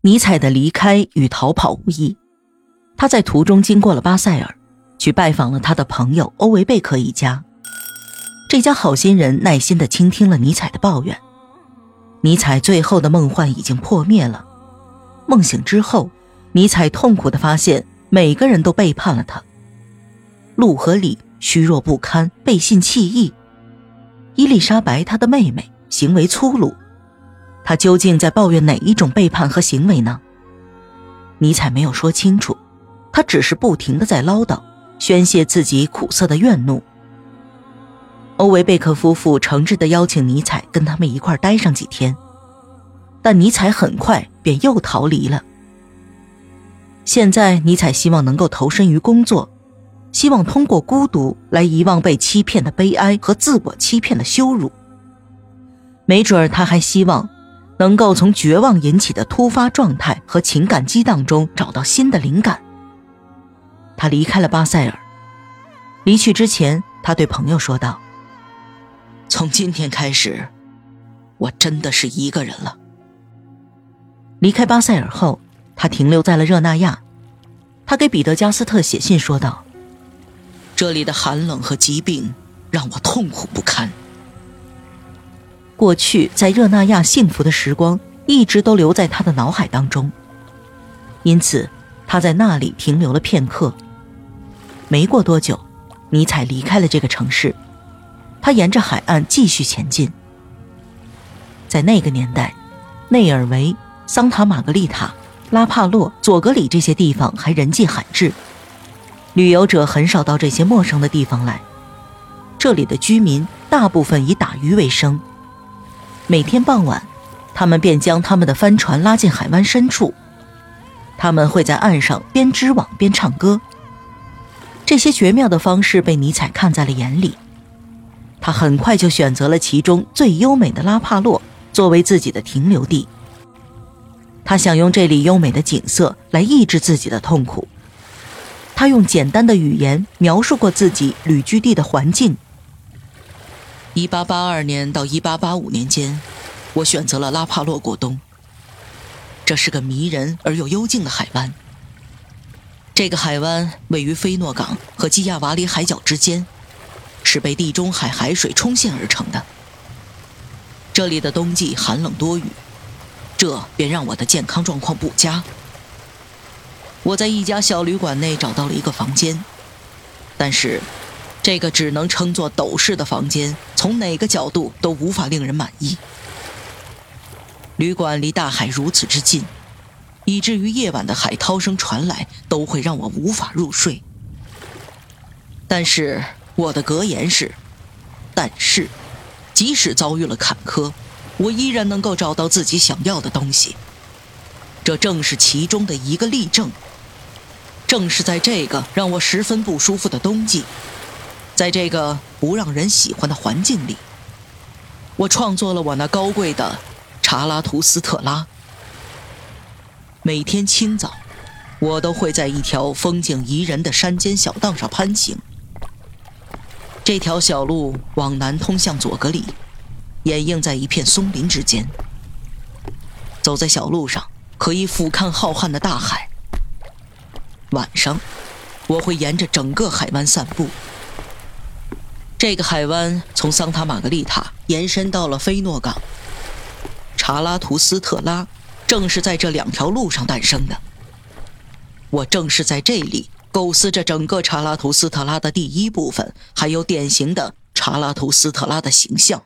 尼采的离开与逃跑无异，他在途中经过了巴塞尔，去拜访了他的朋友欧维贝克一家。这家好心人耐心的倾听了尼采的抱怨。尼采最后的梦幻已经破灭了。梦醒之后，尼采痛苦的发现，每个人都背叛了他。路和里虚弱不堪，背信弃义；伊丽莎白她的妹妹行为粗鲁。他究竟在抱怨哪一种背叛和行为呢？尼采没有说清楚，他只是不停的在唠叨，宣泄自己苦涩的怨怒。欧维贝克夫妇诚挚的邀请尼采跟他们一块待上几天，但尼采很快便又逃离了。现在，尼采希望能够投身于工作，希望通过孤独来遗忘被欺骗的悲哀和自我欺骗的羞辱。没准儿，他还希望。能够从绝望引起的突发状态和情感激荡中找到新的灵感。他离开了巴塞尔，离去之前，他对朋友说道：“从今天开始，我真的是一个人了。”离开巴塞尔后，他停留在了热那亚。他给彼得加斯特写信说道：“这里的寒冷和疾病让我痛苦不堪。”过去在热那亚幸福的时光一直都留在他的脑海当中，因此他在那里停留了片刻。没过多久，尼采离开了这个城市，他沿着海岸继续前进。在那个年代，内尔维、桑塔玛格丽塔、拉帕洛、佐格里这些地方还人迹罕至，旅游者很少到这些陌生的地方来。这里的居民大部分以打鱼为生。每天傍晚，他们便将他们的帆船拉进海湾深处。他们会在岸上边织网边唱歌。这些绝妙的方式被尼采看在了眼里。他很快就选择了其中最优美的拉帕洛作为自己的停留地。他想用这里优美的景色来抑制自己的痛苦。他用简单的语言描述过自己旅居地的环境。一八八二年到一八八五年间，我选择了拉帕洛过冬。这是个迷人而又幽静的海湾。这个海湾位于菲诺港和基亚瓦里海角之间，是被地中海海水冲陷而成的。这里的冬季寒冷多雨，这便让我的健康状况不佳。我在一家小旅馆内找到了一个房间，但是。这个只能称作斗室的房间，从哪个角度都无法令人满意。旅馆离大海如此之近，以至于夜晚的海涛声传来都会让我无法入睡。但是我的格言是：但是，即使遭遇了坎坷，我依然能够找到自己想要的东西。这正是其中的一个例证。正是在这个让我十分不舒服的冬季。在这个不让人喜欢的环境里，我创作了我那高贵的查拉图斯特拉。每天清早，我都会在一条风景宜人的山间小道上攀行。这条小路往南通向佐格里，掩映在一片松林之间。走在小路上，可以俯瞰浩瀚的大海。晚上，我会沿着整个海湾散步。这个海湾从桑塔玛格丽塔延伸到了菲诺港，查拉图斯特拉正是在这两条路上诞生的。我正是在这里构思着整个查拉图斯特拉的第一部分，还有典型的查拉图斯特拉的形象。